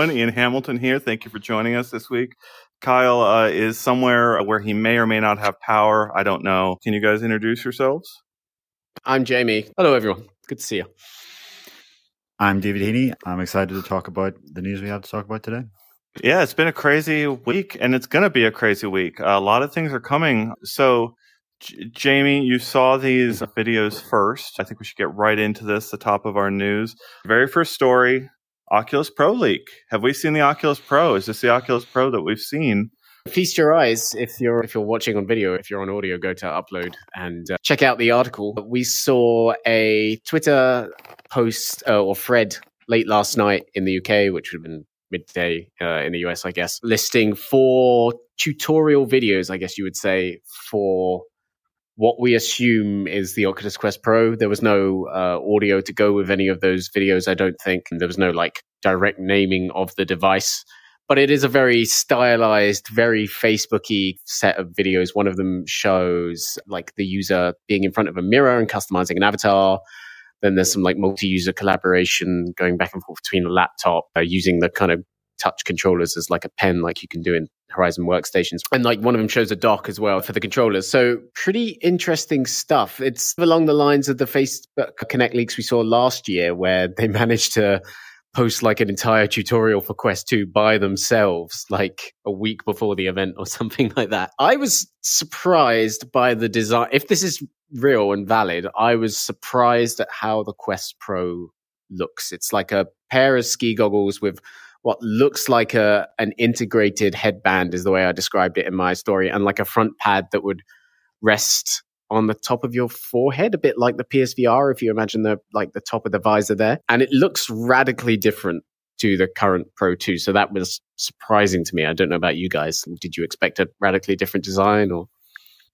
everyone. Ian Hamilton here. Thank you for joining us this week. Kyle uh, is somewhere where he may or may not have power. I don't know. Can you guys introduce yourselves? I'm Jamie. Hello, everyone. Good to see you. I'm David Heaney. I'm excited to talk about the news we have to talk about today. Yeah, it's been a crazy week, and it's going to be a crazy week. a lot of things are coming. So, J- Jamie, you saw these videos first. I think we should get right into this, the top of our news. Very first story Oculus Pro leak. Have we seen the Oculus Pro? Is this the Oculus Pro that we've seen? Feast your eyes if you're if you're watching on video. If you're on audio, go to upload and uh, check out the article. We saw a Twitter post uh, or thread late last night in the UK, which would have been midday uh, in the US, I guess, listing four tutorial videos, I guess you would say, for what we assume is the Oculus Quest Pro. There was no uh, audio to go with any of those videos, I don't think. There was no like direct naming of the device. But it is a very stylized, very Facebooky set of videos. One of them shows like the user being in front of a mirror and customizing an avatar. Then there's some like multi-user collaboration going back and forth between a laptop uh, using the kind of touch controllers as like a pen, like you can do in Horizon workstations. And like one of them shows a dock as well for the controllers. So pretty interesting stuff. It's along the lines of the Facebook Connect leaks we saw last year, where they managed to post like an entire tutorial for Quest 2 by themselves, like a week before the event or something like that. I was surprised by the design. If this is real and valid, I was surprised at how the Quest Pro looks. It's like a pair of ski goggles with what looks like a an integrated headband is the way I described it in my story, and like a front pad that would rest on the top of your forehead, a bit like the PSVR, if you imagine the like the top of the visor there. And it looks radically different to the current Pro 2. So that was surprising to me. I don't know about you guys. Did you expect a radically different design or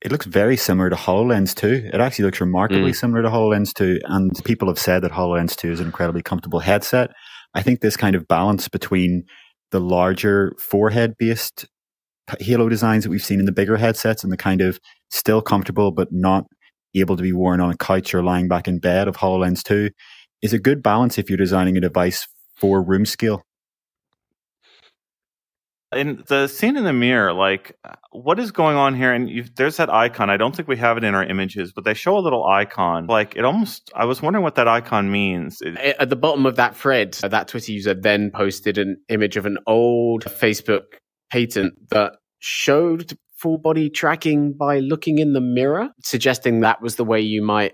it looks very similar to HoloLens 2. It actually looks remarkably mm. similar to HoloLens 2. And people have said that HoloLens 2 is an incredibly comfortable headset. I think this kind of balance between the larger forehead based Halo designs that we've seen in the bigger headsets and the kind of still comfortable but not able to be worn on a couch or lying back in bed of HoloLens 2 is a good balance if you're designing a device for room scale in the scene in the mirror, like uh, what is going on here? And there's that icon. I don't think we have it in our images, but they show a little icon. Like it almost. I was wondering what that icon means. At the bottom of that thread, uh, that Twitter user then posted an image of an old Facebook patent that showed full body tracking by looking in the mirror, suggesting that was the way you might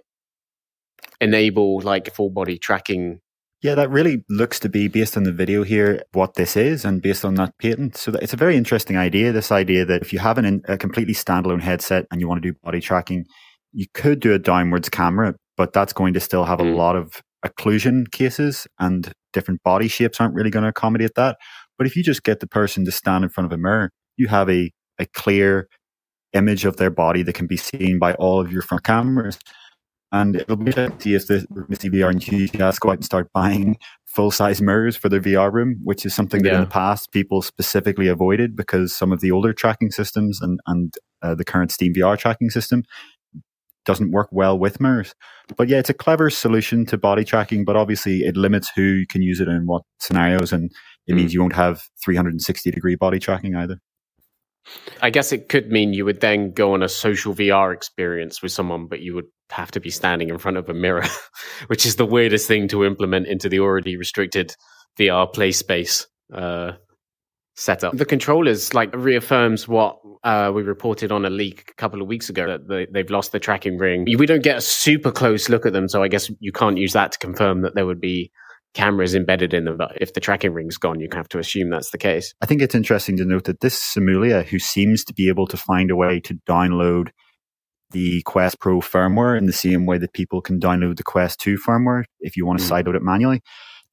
enable like full body tracking yeah, that really looks to be based on the video here what this is and based on that patent. So it's a very interesting idea. This idea that if you have an, a completely standalone headset and you want to do body tracking, you could do a downwards camera, but that's going to still have a mm. lot of occlusion cases and different body shapes aren't really going to accommodate that. But if you just get the person to stand in front of a mirror, you have a, a clear image of their body that can be seen by all of your front cameras. And it'll be interesting to see if the Misty VR enthusiasts go out and start buying full size mirrors for their VR room, which is something that yeah. in the past people specifically avoided because some of the older tracking systems and, and uh, the current Steam VR tracking system doesn't work well with mirrors. But yeah, it's a clever solution to body tracking, but obviously it limits who can use it in what scenarios. And it mm. means you won't have 360 degree body tracking either. I guess it could mean you would then go on a social VR experience with someone, but you would have to be standing in front of a mirror, which is the weirdest thing to implement into the already restricted VR play space uh, setup. The controllers like reaffirms what uh, we reported on a leak a couple of weeks ago that they, they've lost the tracking ring. We don't get a super close look at them, so I guess you can't use that to confirm that there would be cameras embedded in them. But if the tracking ring's gone, you have to assume that's the case. I think it's interesting to note that this Samulia, who seems to be able to find a way to download the Quest Pro firmware in the same way that people can download the Quest 2 firmware if you want to mm. sideload it manually,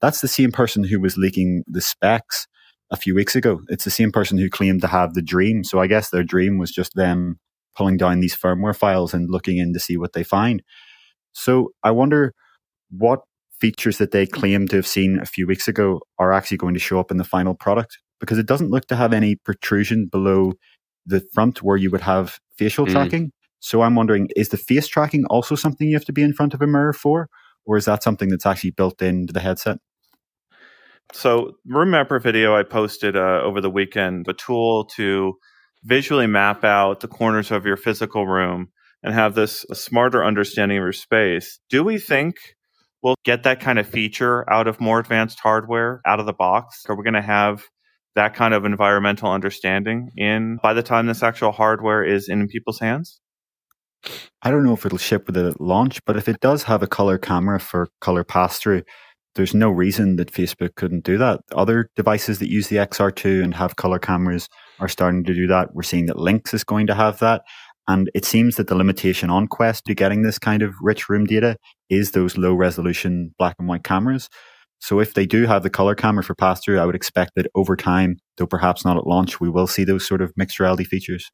that's the same person who was leaking the specs a few weeks ago. It's the same person who claimed to have the dream. So I guess their dream was just them pulling down these firmware files and looking in to see what they find. So I wonder what features that they claim to have seen a few weeks ago are actually going to show up in the final product because it doesn't look to have any protrusion below the front where you would have facial mm. tracking. So I'm wondering, is the face tracking also something you have to be in front of a mirror for? Or is that something that's actually built into the headset? So, remember video I posted uh, over the weekend, a tool to visually map out the corners of your physical room and have this smarter understanding of your space. Do we think we'll get that kind of feature out of more advanced hardware out of the box? Are we going to have that kind of environmental understanding in by the time this actual hardware is in people's hands? I don't know if it'll ship with the launch, but if it does have a color camera for color pass through, there's no reason that Facebook couldn't do that. Other devices that use the XR2 and have color cameras are starting to do that. We're seeing that Lynx is going to have that. And it seems that the limitation on Quest to getting this kind of rich room data is those low resolution black and white cameras. So if they do have the color camera for pass through, I would expect that over time, though perhaps not at launch, we will see those sort of mixed reality features.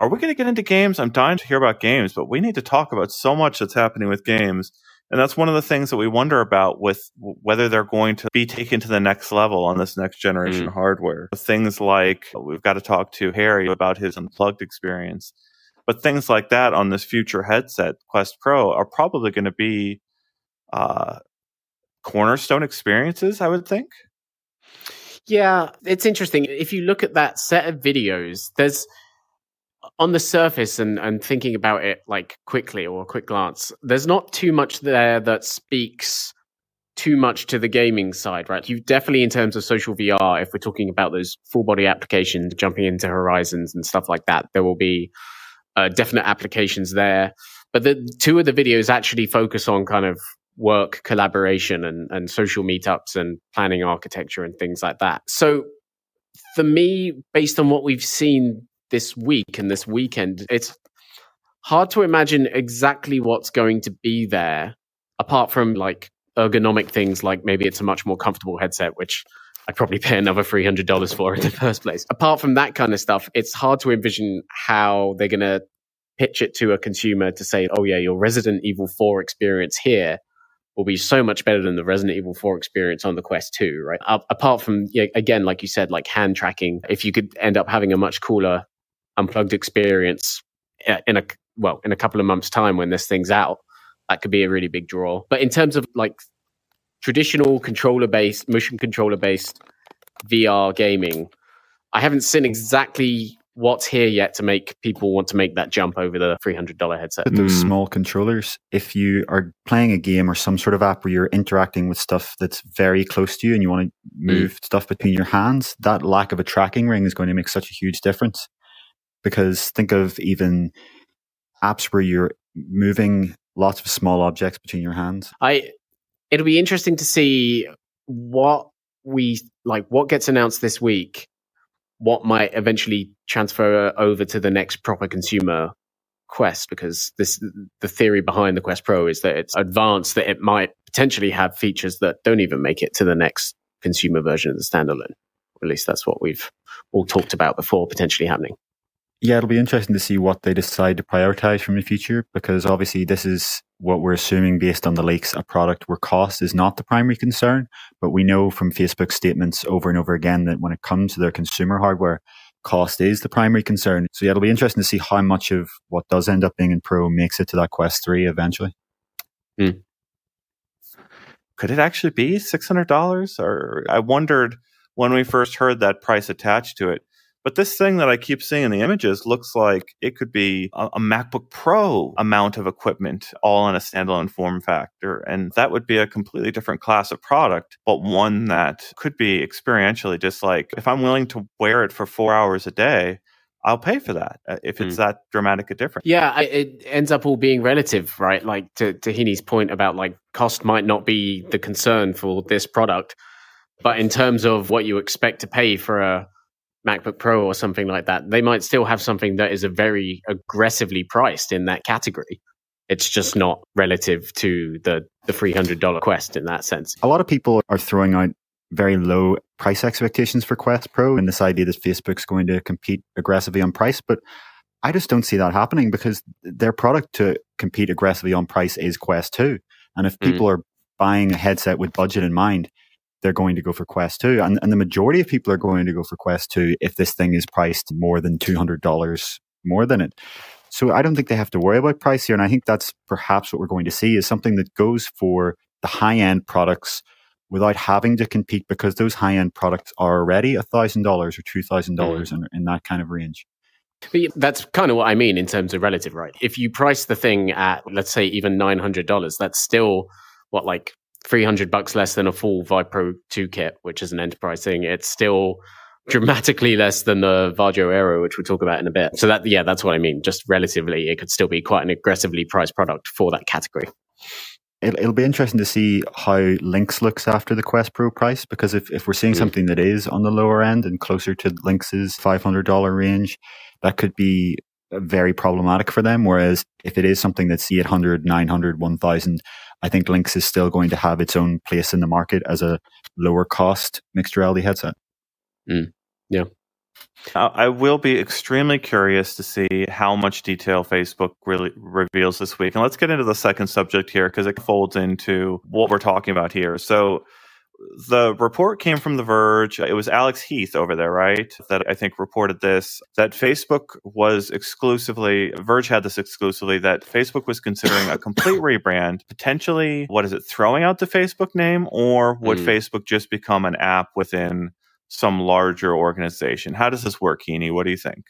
Are we going to get into games? I'm dying to hear about games, but we need to talk about so much that's happening with games. And that's one of the things that we wonder about with whether they're going to be taken to the next level on this next generation mm. hardware. Things like we've got to talk to Harry about his unplugged experience. But things like that on this future headset, Quest Pro, are probably going to be uh, cornerstone experiences, I would think. Yeah, it's interesting. If you look at that set of videos, there's on the surface and, and thinking about it like quickly or a quick glance, there's not too much there that speaks too much to the gaming side, right? You definitely, in terms of social VR, if we're talking about those full body applications, jumping into horizons and stuff like that, there will be uh, definite applications there. But the two of the videos actually focus on kind of work collaboration and, and social meetups and planning architecture and things like that. So for me, based on what we've seen this week and this weekend, it's hard to imagine exactly what's going to be there apart from like ergonomic things like maybe it's a much more comfortable headset, which I'd probably pay another $300 for in the first place. Apart from that kind of stuff, it's hard to envision how they're going to pitch it to a consumer to say, oh, yeah, your Resident Evil 4 experience here will be so much better than the Resident Evil 4 experience on the Quest 2, right? Uh, apart from, again, like you said, like hand tracking, if you could end up having a much cooler unplugged experience uh, in a, well, in a couple of months' time when this thing's out, that could be a really big draw. But in terms of like traditional controller based, motion controller based VR gaming, I haven't seen exactly what's here yet to make people want to make that jump over the $300 headset. Those mm. small controllers, if you are playing a game or some sort of app where you're interacting with stuff that's very close to you and you want to move mm. stuff between your hands, that lack of a tracking ring is going to make such a huge difference. Because think of even apps where you're moving lots of small objects between your hands. I it'll be interesting to see what we like what gets announced this week what might eventually transfer over to the next proper consumer Quest because this the theory behind the Quest Pro is that it's advanced that it might potentially have features that don't even make it to the next consumer version of the standalone. At least that's what we've all talked about before potentially happening. Yeah, it'll be interesting to see what they decide to prioritize from the future because obviously this is what we're assuming based on the leaks, a product where cost is not the primary concern. But we know from Facebook statements over and over again that when it comes to their consumer hardware, cost is the primary concern. So yeah, it'll be interesting to see how much of what does end up being in Pro makes it to that Quest 3 eventually. Mm. Could it actually be $600? Or I wondered when we first heard that price attached to it but this thing that I keep seeing in the images looks like it could be a, a, MacBook Pro amount of equipment all in a standalone form factor. And that would be a completely different class of product, but one that could be experientially just like if I'm willing to wear it for four hours a day, I'll pay for that uh, if it's mm. that dramatic a difference. Yeah, it ends up all being relative, right? Like to, to Heaney's point about like cost might not be the concern for this product, but in terms of what you expect to pay for a MacBook Pro or something like that, they might still have something that is a very aggressively priced in that category. It's just not relative to the the three hundred dollar Quest in that sense. A lot of people are throwing out very low price expectations for Quest Pro and this idea that Facebook's going to compete aggressively on price, but I just don't see that happening because their product to compete aggressively on price is Quest 2. And if mm-hmm. people mm. are buying a headset with budget in mind, they're going to go for Quest 2. And, and the majority of people are going to go for Quest 2 if this thing is priced more than $200 more than it. So I don't think they have to worry about price here. And I think that's perhaps what we're going to see is something that goes for the high end products without having to compete because those high end products are already $1,000 or $2,000 mm. in, in that kind of range. But that's kind of what I mean in terms of relative, right? If you price the thing at, let's say, even $900, that's still what, like 300 bucks less than a full Vive Pro 2 kit, which is an enterprise thing. It's still dramatically less than the Varjo Aero, which we'll talk about in a bit. So that, yeah, that's what I mean. Just relatively, it could still be quite an aggressively priced product for that category. It'll, be interesting to see how Lynx looks after the Quest Pro price because if, if we're seeing mm. something that is on the lower end and closer to Lynx's $500 range, that could be very problematic for them. Whereas if it is something that's 800, 900, 1000, I think Lynx is still going to have its own place in the market as a lower cost mixed reality headset. Mm. Yeah. I will be extremely curious to see how much detail Facebook really reveals this week. And let's get into the second subject here because it folds into what we're talking about here. So, the report came from The Verge. It was Alex Heath over there, right? That I think reported this that Facebook was exclusively, Verge had this exclusively, that Facebook was considering a complete rebrand, potentially, what is it, throwing out the Facebook name, or would mm. Facebook just become an app within some larger organization. How does this work, Heaney? What do you think?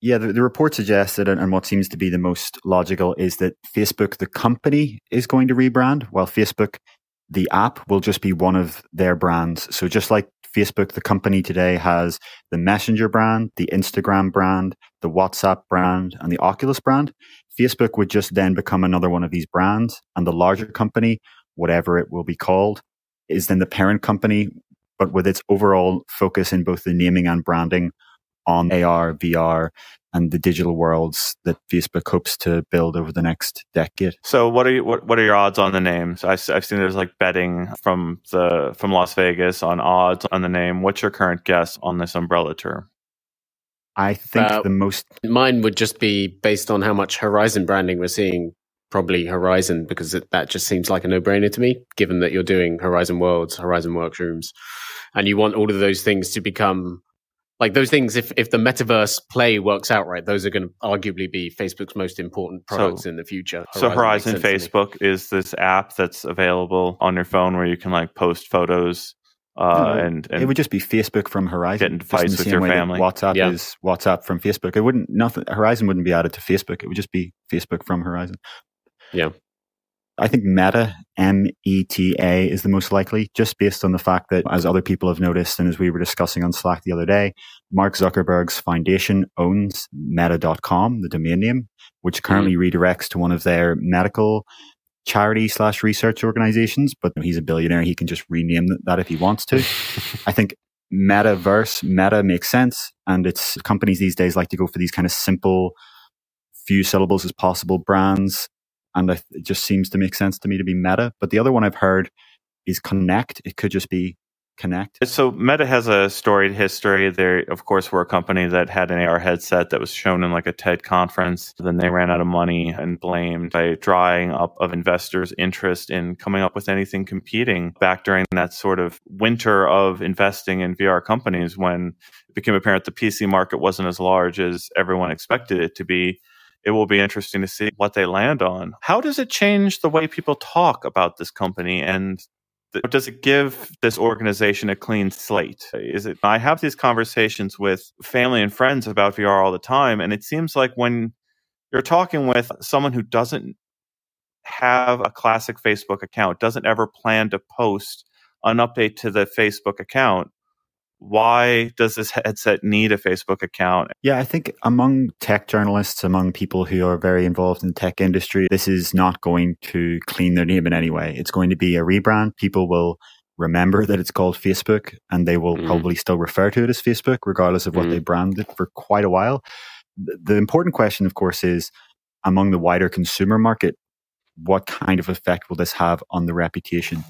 Yeah, the, the, report suggested, and, and what seems to be the most logical, is that Facebook, the company, is going to rebrand, while Facebook, the app, will just be one of their brands. So just like Facebook, the company today has the Messenger brand, the Instagram brand, the WhatsApp brand, and the Oculus brand. Facebook would just then become another one of these brands, and the larger company, whatever it will be called, is then the parent company but with its overall focus in both the naming and branding on AR, VR, and the digital worlds that Facebook hopes to build over the next decade. So, what are you, what what are your odds on the names? I, have seen there's like betting from the from Las Vegas on odds on the name. What's your current guess on this umbrella term? I think uh, the most mine would just be based on how much Horizon branding we're seeing. Probably Horizon because it, that just seems like a no-brainer to me. Given that you're doing Horizon Worlds, Horizon Workrooms, and you want all of those things to become like those things if if the metaverse play works out right those are going to arguably be facebook's most important products so, in the future horizon so horizon facebook is this app that's available on your phone where you can like post photos uh, no, and, and, it would just be Facebook from Horizon. Getting fights with your family. WhatsApp yeah. is WhatsApp from Facebook. It wouldn't nothing. Horizon wouldn't be added to Facebook. It would just be Facebook from Horizon. Yeah. I think Meta, M E T A, is the most likely, just based on the fact that, as other people have noticed, and as we were discussing on Slack the other day, Mark Zuckerberg's foundation owns meta.com, the domain name, which currently mm-hmm. redirects to one of their medical charity slash research organizations. But he's a billionaire. He can just rename that if he wants to. I think metaverse, meta makes sense. And it's companies these days like to go for these kind of simple, few syllables as possible brands and it just seems to make sense to me to be Meta. But the other one I've heard is Connect. It could just be Connect. So Meta has a storied history. They, of course, were a company that had an AR headset that was shown in like a TED conference. Then they ran out of money and blamed by drying up of investors' interest in coming up with anything competing back during that sort of winter of investing in VR companies when it became apparent the PC market wasn't as large as everyone expected it to be it will be interesting to see what they land on. How does it change the way people talk about this company and does it give this organization a clean slate? Is it I have these conversations with family and friends about VR all the time and it seems like when you're talking with someone who doesn't have a classic Facebook account, doesn't ever plan to post an update to the Facebook account, why does this headset need a Facebook account? Yeah, I think among tech journalists, among people who are very involved in the tech industry, this is not going to clean their name in any way. It's going to be a rebrand. People will remember that it's called Facebook and they will mm. probably still refer to it as Facebook, regardless of what mm. they branded it for quite a while. The important question, of course, is among the wider consumer market, what kind of effect will this have on the reputation?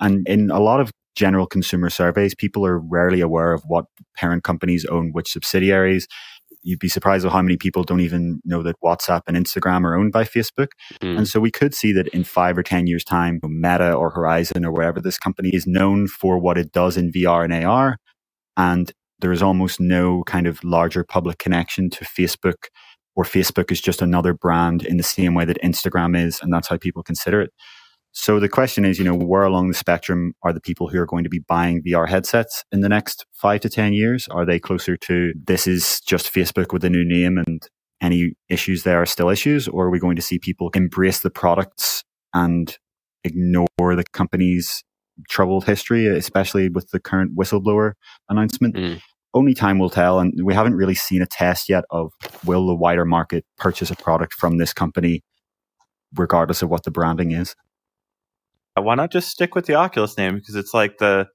And in a lot of general consumer surveys, people are rarely aware of what parent companies own which subsidiaries. You'd be surprised at how many people don't even know that WhatsApp and Instagram are owned by Facebook. Mm. And so we could see that in five or 10 years' time, Meta or Horizon or wherever this company is known for what it does in VR and AR. And there is almost no kind of larger public connection to Facebook, or Facebook is just another brand in the same way that Instagram is. And that's how people consider it. So the question is, you know, where along the spectrum are the people who are going to be buying VR headsets in the next five to 10 years? Are they closer to this is just Facebook with a new name and any issues there are still issues? Or are we going to see people embrace the products and ignore the company's troubled history, especially with the current whistleblower announcement? Mm. Only time will tell. And we haven't really seen a test yet of will the wider market purchase a product from this company, regardless of what the branding is. Why not just stick with the Oculus name? Because it's like the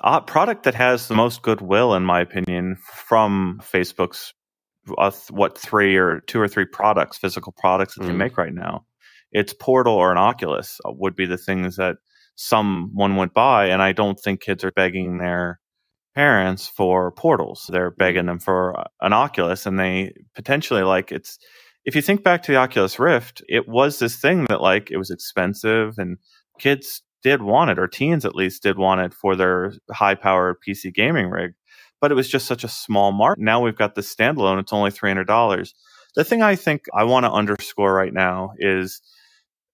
uh, product that has the most goodwill, in my opinion, from Facebook's uh, what three or two or three products, physical products that mm. they make right now. It's Portal or an Oculus uh, would be the things that someone would buy, and I don't think kids are begging their parents for portals. They're begging them for uh, an Oculus, and they potentially like it's. If you think back to the Oculus Rift, it was this thing that like it was expensive and kids did want it, or teens at least did want it for their high powered PC gaming rig. But it was just such a small market. Now we've got this standalone, it's only $300. The thing I think I want to underscore right now is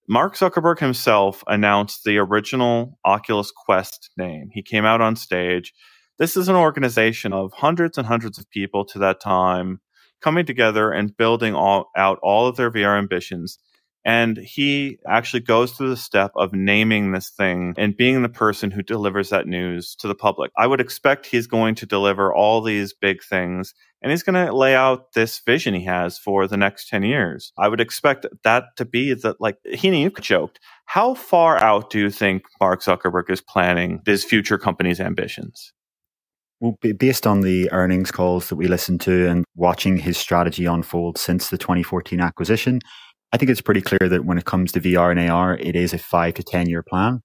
Mark Zuckerberg himself announced the original Oculus Quest name. He came out on stage. This is an organization of hundreds and hundreds of people to that time coming together and building all, out all of their VR ambitions and he actually goes through the step of naming this thing and being the person who delivers that news to the public. I would expect he's going to deliver all these big things and he's going to lay out this vision he has for the next 10 years. I would expect that to be that, like, you joked. How far out do you think Mark Zuckerberg is planning his future company's ambitions? Well, based on the earnings calls that we listened to and watching his strategy unfold since the 2014 acquisition, I think it's pretty clear that when it comes to VR and AR, it is a five to 10 year plan.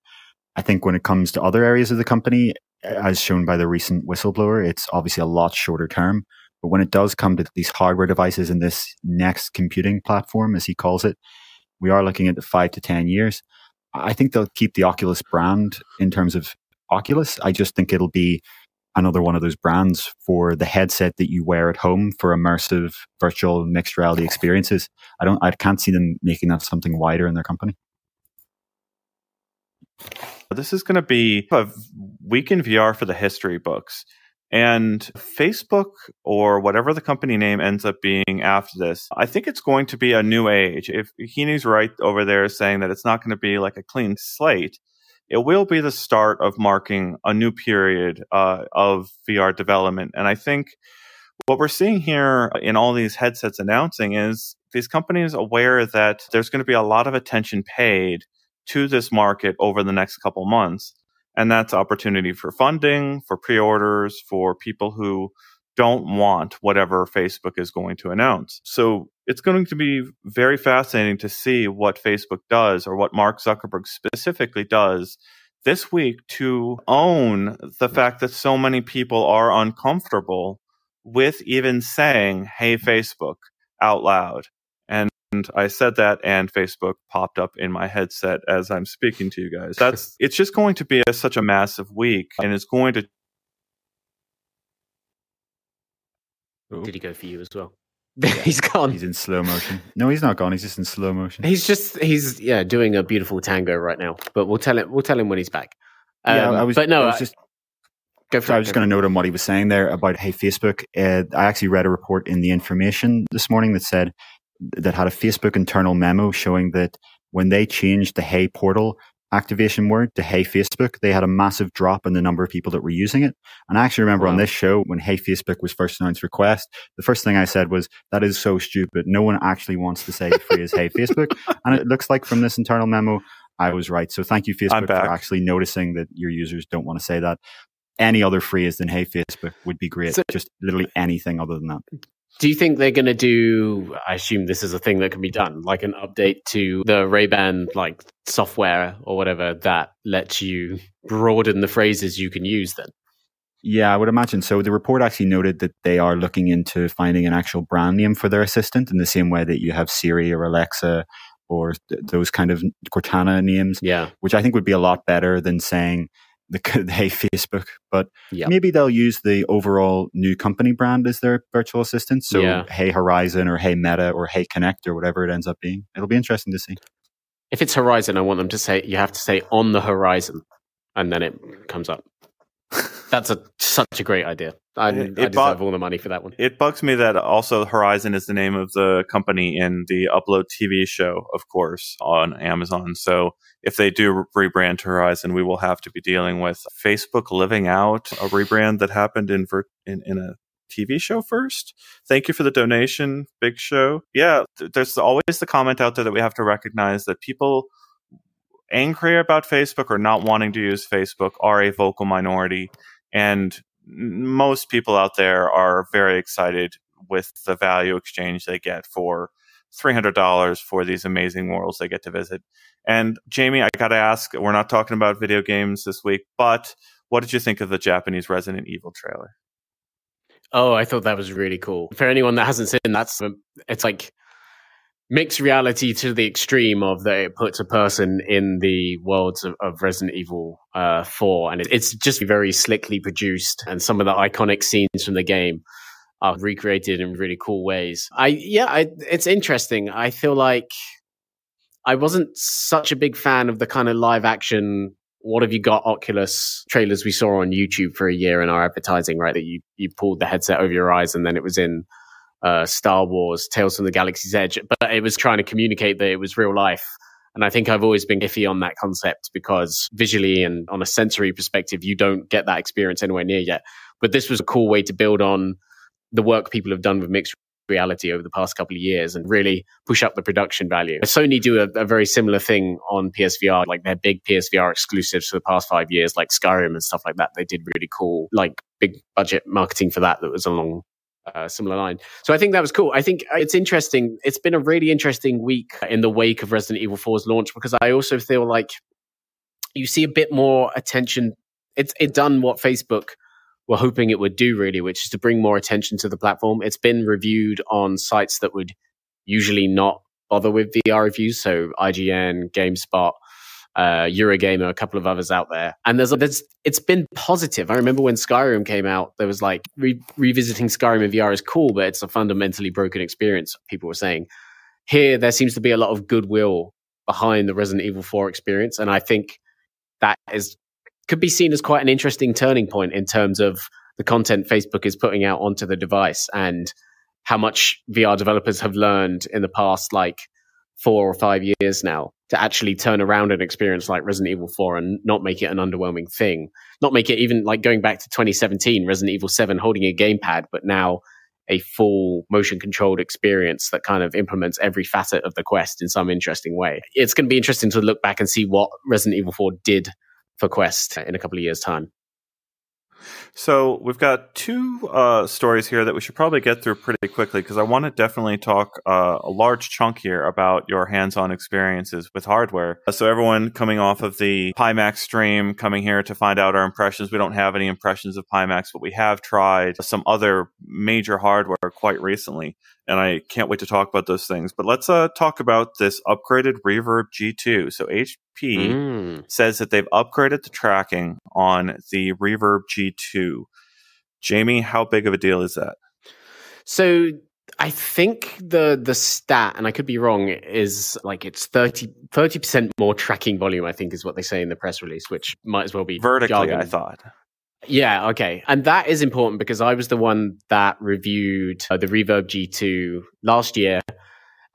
I think when it comes to other areas of the company, as shown by the recent whistleblower, it's obviously a lot shorter term. But when it does come to these hardware devices and this next computing platform, as he calls it, we are looking at the five to 10 years. I think they'll keep the Oculus brand in terms of Oculus. I just think it'll be another one of those brands for the headset that you wear at home for immersive virtual mixed reality experiences. I don't, I can't see them making that something wider in their company. This is going to be a week in VR for the history books. And Facebook or whatever the company name ends up being after this, I think it's going to be a new age. If Heaney's right over there saying that it's not going to be like a clean slate, it will be the start of marking a new period uh, of VR development. And I think what we're seeing here in all these headsets announcing is these companies aware that there's going to be a lot of attention paid to this market over the next couple months. And that's opportunity for funding, for pre orders, for people who don't want whatever Facebook is going to announce. So it's going to be very fascinating to see what Facebook does or what Mark Zuckerberg specifically does this week to own the fact that so many people are uncomfortable with even saying, Hey, Facebook out loud. And I said that and Facebook popped up in my headset as I'm speaking to you guys. That's, it's just going to be a, such a massive week and it's going to Did he go for you as well? he's gone. He's in slow motion. No, he's not gone. He's just in slow motion. He's just he's yeah doing a beautiful tango right now. But we'll tell him we'll tell him when he's back. Um, yeah, I was. But no, I was just. Go for so it, I was just going to note on what he was saying there about hey Facebook. Uh, I actually read a report in the information this morning that said that had a Facebook internal memo showing that when they changed the Hey portal activation word to Hey Facebook, they had a massive drop in the number of people that were using it. And I actually remember wow. on this show when Hey Facebook was first announced request, the first thing I said was, that is so stupid. No one actually wants to say the phrase Hey Facebook. And it looks like from this internal memo, I was right. So thank you, Facebook, for actually noticing that your users don't want to say that. Any other phrase than Hey Facebook would be great. So, Just literally anything other than that. Do you think they're going to do? I assume this is a thing that can be done, like an update to the Ray Ban like software or whatever that lets you broaden the phrases you can use. Then, yeah, I would imagine so. The report actually noted that they are looking into finding an actual brand name for their assistant in the same way that you have Siri or Alexa or th- those kind of Cortana names. Yeah, which I think would be a lot better than saying the, Hey Facebook, but yep. maybe they'll use the overall new company brand as their virtual assistant. So yeah. Hey Horizon or Hey Meta or Hey Connect or whatever it ends up being. It'll be interesting to see. If it's Horizon, I want them to say you have to say on the horizon, and then it comes up. That's a such a great idea. I, I deserve bu- all the money for that one. It bugs me that also Horizon is the name of the company in the Upload TV show, of course, on Amazon. So if they do rebrand to Horizon, we will have to be dealing with Facebook living out a rebrand that happened in ver- in, in a TV show first. Thank you for the donation, Big Show. Yeah, th- there's always the comment out there that we have to recognize that people angry about Facebook or not wanting to use Facebook are a vocal minority. And most people out there are very excited with the value exchange they get for $300 for these amazing worlds they get to visit. And Jamie, I got to ask, we're not talking about video games this week, but what did you think of the Japanese Resident Evil trailer? Oh, I thought that was really cool. For anyone that hasn't seen, that's um, it's like mixed reality to the extreme of that it puts a person in the worlds of, of Resident Evil uh, 4. And it, it's just very slickly produced. And some of the iconic scenes from the game are recreated in really cool ways. I, yeah, I, it's interesting. I feel like I wasn't such a big fan of the kind of live action. What have you got Oculus trailers we saw on YouTube for a year in our advertising, right? That you, you pulled the headset over your eyes and then it was in uh, Star Wars, Tales from the Galaxy's Edge, but it was trying to communicate that it was real life. And I think I've always been iffy on that concept because visually and on a sensory perspective, you don't get that experience anywhere near yet. But this was a cool way to build on the work people have done with mixed reality over the past couple of years and really push up the production value. Sony do a, a, very similar thing on PSVR, like their big PSVR exclusives for the past five years, like Skyrim and stuff like that. They did really cool, like big budget marketing for that that was along uh, similar line. So I think that was cool. I think it's interesting. It's been a really interesting week in the wake of Resident Evil 4's launch because I also feel like you see a bit more attention. It's it done what Facebook were hoping it would do really, which is to bring more attention to the platform. It's been reviewed on sites that would usually not bother with VR reviews, so IGN, GameSpot, uh, Eurogamer, a couple of others out there. And there's, there's, it's been positive. I remember when Skyrim came out, there was like re- revisiting Skyrim in VR is cool, but it's a fundamentally broken experience. People were saying here there seems to be a lot of goodwill behind the Resident Evil 4 experience, and I think that is could be seen as quite an interesting turning point in terms of the content Facebook is putting out onto the device and how much VR developers have learned in the past, like four or five years now to actually turn around an experience like Resident Evil 4 and not make it an underwhelming thing. Not make it even like going back to 2017, Resident Evil 7 holding a gamepad, but now a full motion controlled experience that kind of implements every facet of the quest in some interesting way. It's going to be interesting to look back and see what Resident Evil 4 did for Quest in a couple of years' time. So we've got two uh, stories here that we should probably get through pretty quickly because I want to definitely talk uh, a large chunk here about your hands-on experiences with hardware. So everyone coming off of the Pimax stream, coming here to find out our impressions. We don't have any impressions of Pimax, but we have tried some other major hardware quite recently and I can't wait to talk about those things. But let's uh, talk about this upgraded Reverb G2. So HP mm. says that they've upgraded the tracking on the Reverb G2. Jamie, how big of a deal is that? So I think the the stat, and I could be wrong, is like it's 30 percent more tracking volume. I think is what they say in the press release, which might as well be vertically. Jargon. I thought. Yeah, okay. And that is important because I was the one that reviewed uh, the Reverb G2 last year.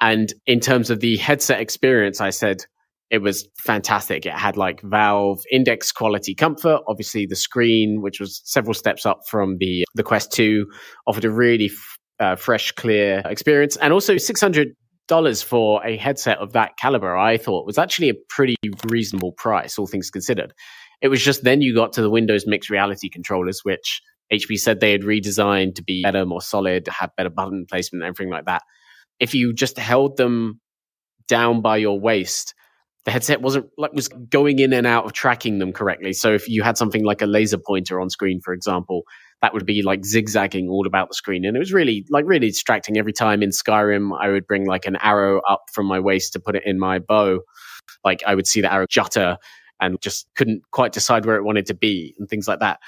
And in terms of the headset experience, I said it was fantastic. It had like Valve index quality comfort. Obviously, the screen, which was several steps up from the, the Quest 2, offered a really f- uh, fresh, clear experience. And also, 600 dollars for a headset of that caliber, I thought was actually a pretty reasonable price, all things considered. It was just then you got to the Windows mixed reality controllers, which HP said they had redesigned to be better, more solid, have better button placement, everything like that. If you just held them down by your waist, the headset wasn't like was going in and out of tracking them correctly. So if you had something like a laser pointer on screen, for example, that would be like zigzagging all about the screen. And it was really like really distracting. Every time in Skyrim, I would bring like an arrow up from my waist to put it in my bow. Like I would see the arrow jutter and just couldn't quite decide where it wanted to be and things like that.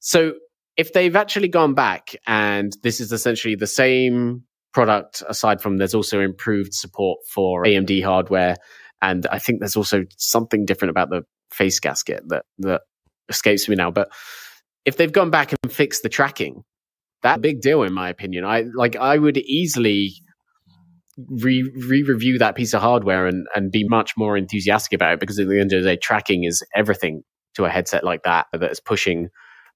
So if they've actually gone back and this is essentially the same product, aside from there's also improved support for AMD hardware And I think there's also something different about the face gasket that that escapes me now. But if they've gone back and fixed the tracking, that big deal in my opinion. I like I would easily re review that piece of hardware and and be much more enthusiastic about it because at the end of the day, tracking is everything to a headset like that that is pushing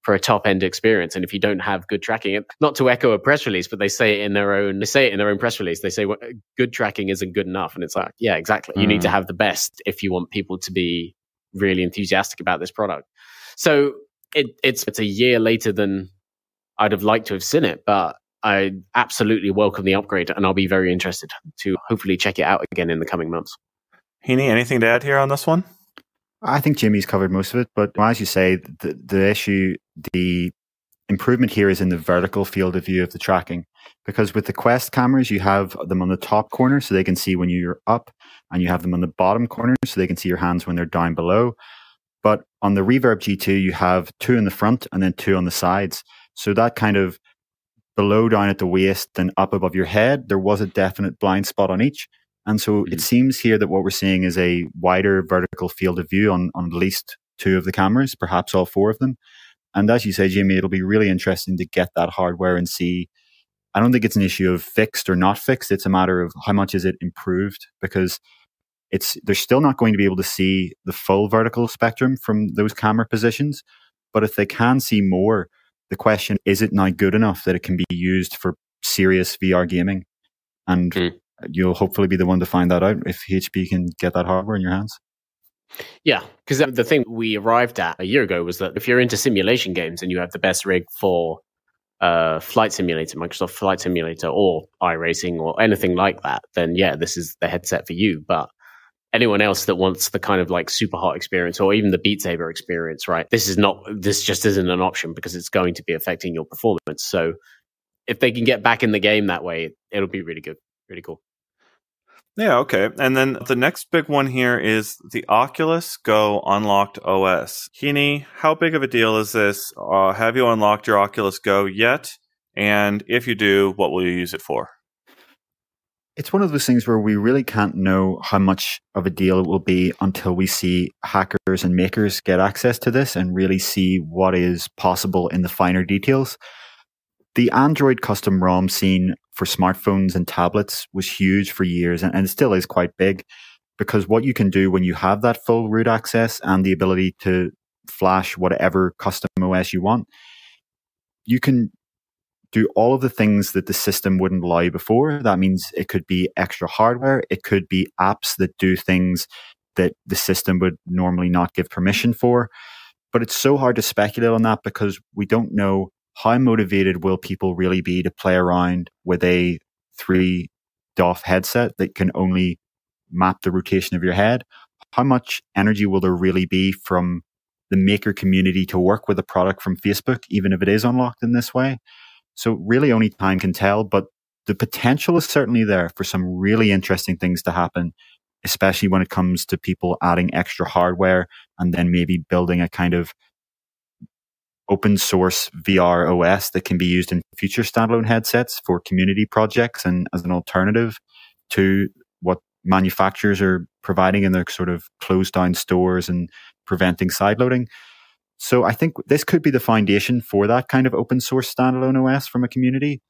for a top end experience. And if you don't have good tracking, not to echo a press release, but they say it in their own, they say it in their own press release. They say well, good tracking isn't good enough. And it's like, yeah, exactly. Mm. You need to mm. have the best if you want people to be really enthusiastic about this product. So it, it's, it's a year later than I'd have liked to have seen it, but I absolutely welcome the upgrade and I'll be very interested to hopefully check it out again in the coming months. Heaney, anything to add here on this one? I think Jimmy's covered most of it, but as you say, the, the issue, the improvement here is in the vertical field of view of the tracking. Because with the Quest cameras, you have them on the top corner so they can see when you're up, and you have them on the bottom corner so they can see your hands when they're down below. But on the Reverb G2, you have two in the front and then two on the sides. So that kind of below down at the waist and up above your head, there was a definite blind spot on each. And so mm-hmm. it seems here that what we're seeing is a wider vertical field of view on, on at least two of the cameras, perhaps all four of them. And as you say, Jimmy, it'll be really interesting to get that hardware and see. I don't think it's an issue of fixed or not fixed. It's a matter of how much is it improved because it's they're still not going to be able to see the full vertical spectrum from those camera positions. But if they can see more, the question is it now good enough that it can be used for serious VR gaming? And mm you'll hopefully be the one to find that out if HP can get that hardware in your hands. Yeah, because the thing we arrived at a year ago was that if you're into simulation games and you have the best rig for uh, Flight Simulator, Microsoft Flight Simulator, or iRacing, or anything like that, then yeah, this is the headset for you. But anyone else that wants the kind of like Superhot experience or even the Beat Saber experience, right? This is not, this just isn't an option because it's going to be affecting your performance. So if they can get back in the game that way, it'll be really good, really cool. Yeah, okay. And then the next big one here is the Oculus Go Unlocked OS. Heaney, how big of a deal is this? Uh, have you unlocked your Oculus Go yet? And if you do, what will you use it for? It's one of those things where we really can't know how much of a deal it will be until we see hackers and makers get access to this and really see what is possible in the finer details. The Android custom ROM scene for smartphones and tablets was huge for years and, and still is quite big because what you can do when you have that full root access and the ability to flash whatever custom OS you want, you can do all of the things that the system wouldn't allow before. That means it could be extra hardware, it could be apps that do things that the system would normally not give permission for. But it's so hard to speculate on that because we don't know how motivated will people really be to play around with a three DOF headset that can only map the rotation of your head? How much energy will there really be from the maker community to work with a product from Facebook, even if it is unlocked in this way? So really only time can tell, but the potential is certainly there for some really interesting things to happen, especially when it comes to people adding extra hardware and then maybe building a kind of open source VR OS that can be used in future standalone headsets for community projects and as an alternative to what manufacturers are providing in their sort of closed down stores and preventing sideloading. So I think this could be the foundation for that kind of open source standalone OS from a community.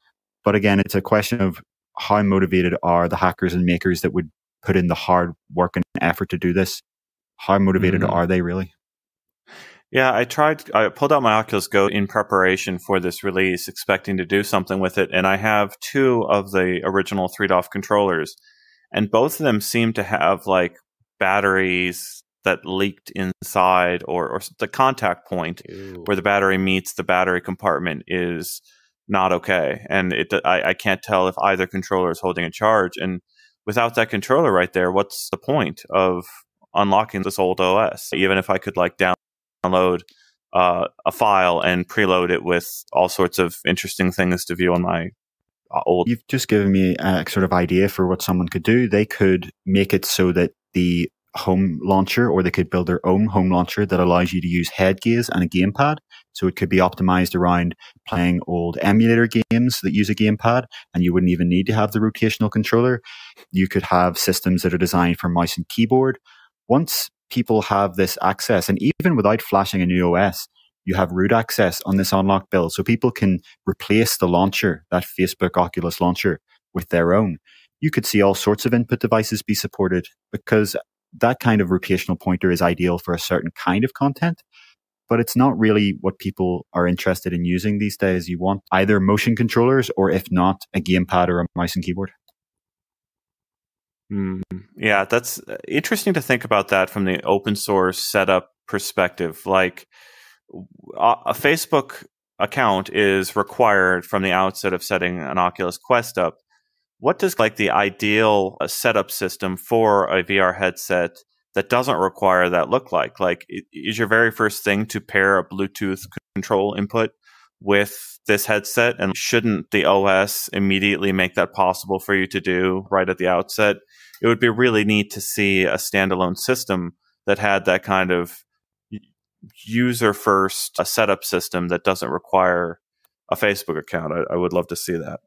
But again, it's a question of how motivated are the hackers and makers that would put in the hard work and effort to do this? How motivated mm-hmm. are they really? Yeah, I tried, I pulled out my Oculus Go in preparation for this release, expecting to do something with it. And I have two of the original 3DOF controllers, and both of them seem to have like batteries that leaked inside or, or the contact point Ew. where the battery meets the battery compartment is not okay. And it, I, I can't tell if either controller is holding a charge. And without that controller right there, what's the point of unlocking this old OS? Even if I could like download uh, a file and preload it with all sorts of interesting things to view on my uh, old. You've just given me a sort of idea for what someone could do. They could make it so that the home launcher or they could build their own home launcher that allows you to use head gaze and a gamepad. So it could be optimized around playing old emulator games that use a gamepad and you wouldn't even need to have the rotational controller. You could have systems that are designed for mouse and keyboard. Once people have this access and even without flashing a new OS, you have root access on this unlock build. So people can replace the launcher, that Facebook Oculus launcher with their own. You could see all sorts of input devices be supported because that kind of rotational pointer is ideal for a certain kind of content, but it's not really what people are interested in using these days. You want either motion controllers or, if not, a gamepad or a mouse and keyboard. Mm, yeah, that's uh, interesting to think about that from the open source setup perspective. Like a Facebook account is required from the outset of setting an Oculus Quest up what does like the ideal uh, setup system for a VR headset that doesn't require that look like? Like, is your very first thing to pair a Bluetooth control input with this headset? And shouldn't the OS immediately make that possible for you to do right at the outset? It would be really neat to see a standalone system that had that kind of user first uh, setup system that doesn't require a Facebook account. I, I would love to see that.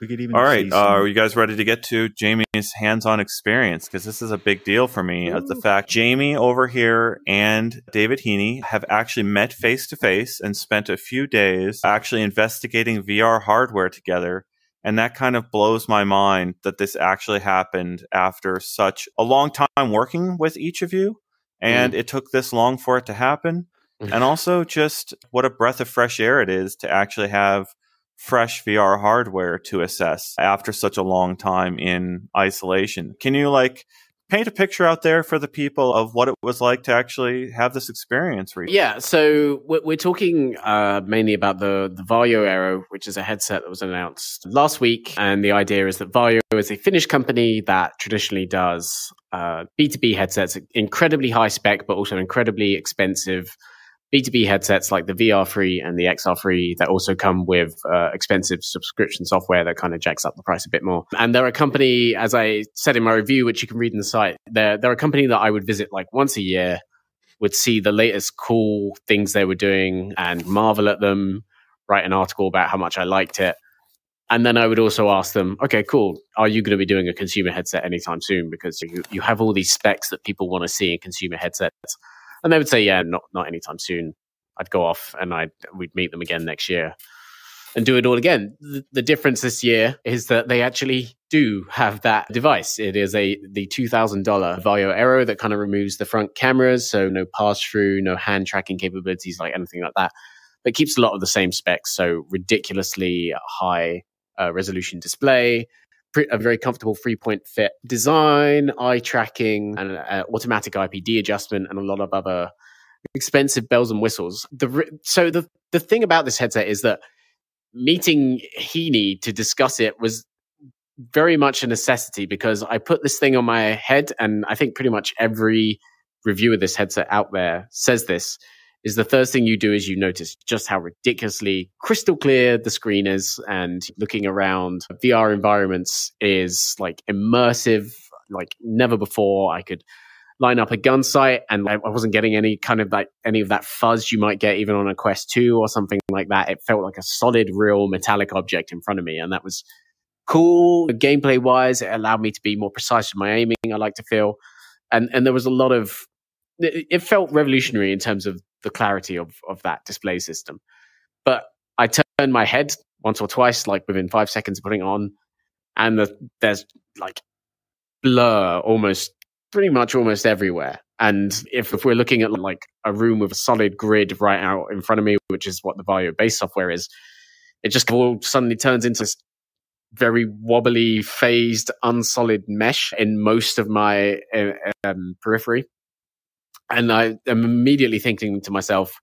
We could even. All right, uh, are you guys ready to get to Jamie's hands-on experience? Because this is a big deal for me. As the fact Jamie over here and David Heaney have actually met face to face and spent a few days actually investigating VR hardware together. And that kind of blows my mind that this actually happened after such a long time working with each of you. And mm. it took this long for it to happen. and also just what a breath of fresh air it is to actually have fresh VR hardware to assess after such a long time in isolation. Can you like paint a picture out there for the people of what it was like to actually have this experience? Yeah, so we're talking uh, mainly about the the Varjo Aero, which is a headset that was announced last week, and the idea is that Varjo is a Finnish company that traditionally does uh, B2B headsets, incredibly high spec, but also incredibly expensive B2B headsets like the VR3 and the XR3 that also come with uh, expensive subscription software that kind of jacks up the price a bit more. And they're a company, as I said in my review, which you can read in the site, they're, they're a company that I would visit like once a year, would see the latest cool things they were doing and marvel at them, write an article about how much I liked it. And then I would also ask them, okay, cool. Are you going to be doing a consumer headset anytime soon? Because you, you have all these specs that people want to see in consumer headsets and they would say, yeah, not not anytime soon. I'd go off and I'd we'd meet them again next year and do it all again. The, the, difference this year is that they actually do have that device. It is a the two thousand dollar Varjo Aero that kind of removes the front cameras, so no pass through, no hand tracking capabilities, like anything like that. But keeps a lot of the same specs, so ridiculously high uh, resolution display, a very comfortable three point fit design, eye tracking, and uh, automatic IPD adjustment, and a lot of other expensive bells and whistles. The so the the thing about this headset is that meeting Heaney to discuss it was very much a necessity because I put this thing on my head, and I think pretty much every review of this headset out there says this is the first thing you do is you notice just how ridiculously crystal clear the screen is and looking around VR environments is like immersive like never before I could line up a gun sight and I wasn't getting any kind of like any of that fuzz you might get even on a Quest 2 or something like that. It felt like a solid, real metallic object in front of me. And that was cool. Gameplay wise, it allowed me to be more precise with my aiming, I like to feel. And and there was a lot of it felt revolutionary in terms of the clarity of of that display system. But I turned my head once or twice, like within five seconds of putting on, and the, there's like blur almost pretty much almost everywhere. And if, if we're looking at like a room with a solid grid right out in front of me, which is what the Varjo base software is, it just all suddenly turns into this very wobbly, phased, unsolid mesh in most of my uh, um, periphery and I am immediately thinking to myself,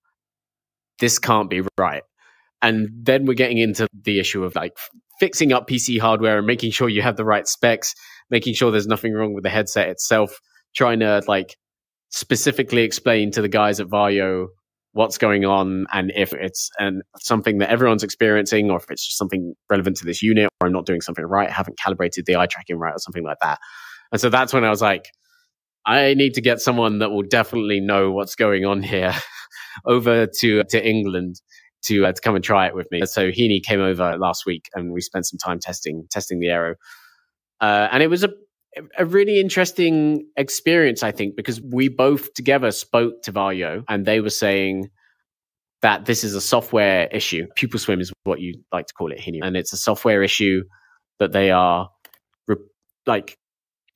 this can't be right. And then we're getting into the issue of like fixing up PC hardware and making sure you have the right specs, making sure there's nothing wrong with the headset itself, trying to like specifically explain to the guys at Varjo what's going on and if it's an, something that everyone's experiencing or if it's just something relevant to this unit or I'm not doing something right, I haven't calibrated the eye tracking right or something like that. And so that's when I was like, I need to get someone that will definitely know what's going on here over to to England to uh, to come and try it with me. So Heaney came over last week and we spent some time testing testing the Aero, uh, and it was a a really interesting experience, I think, because we both together spoke to Varjo and they were saying that this is a software issue. Pupil swim is what you like to call it, Heaney, and it's a software issue that they are re- like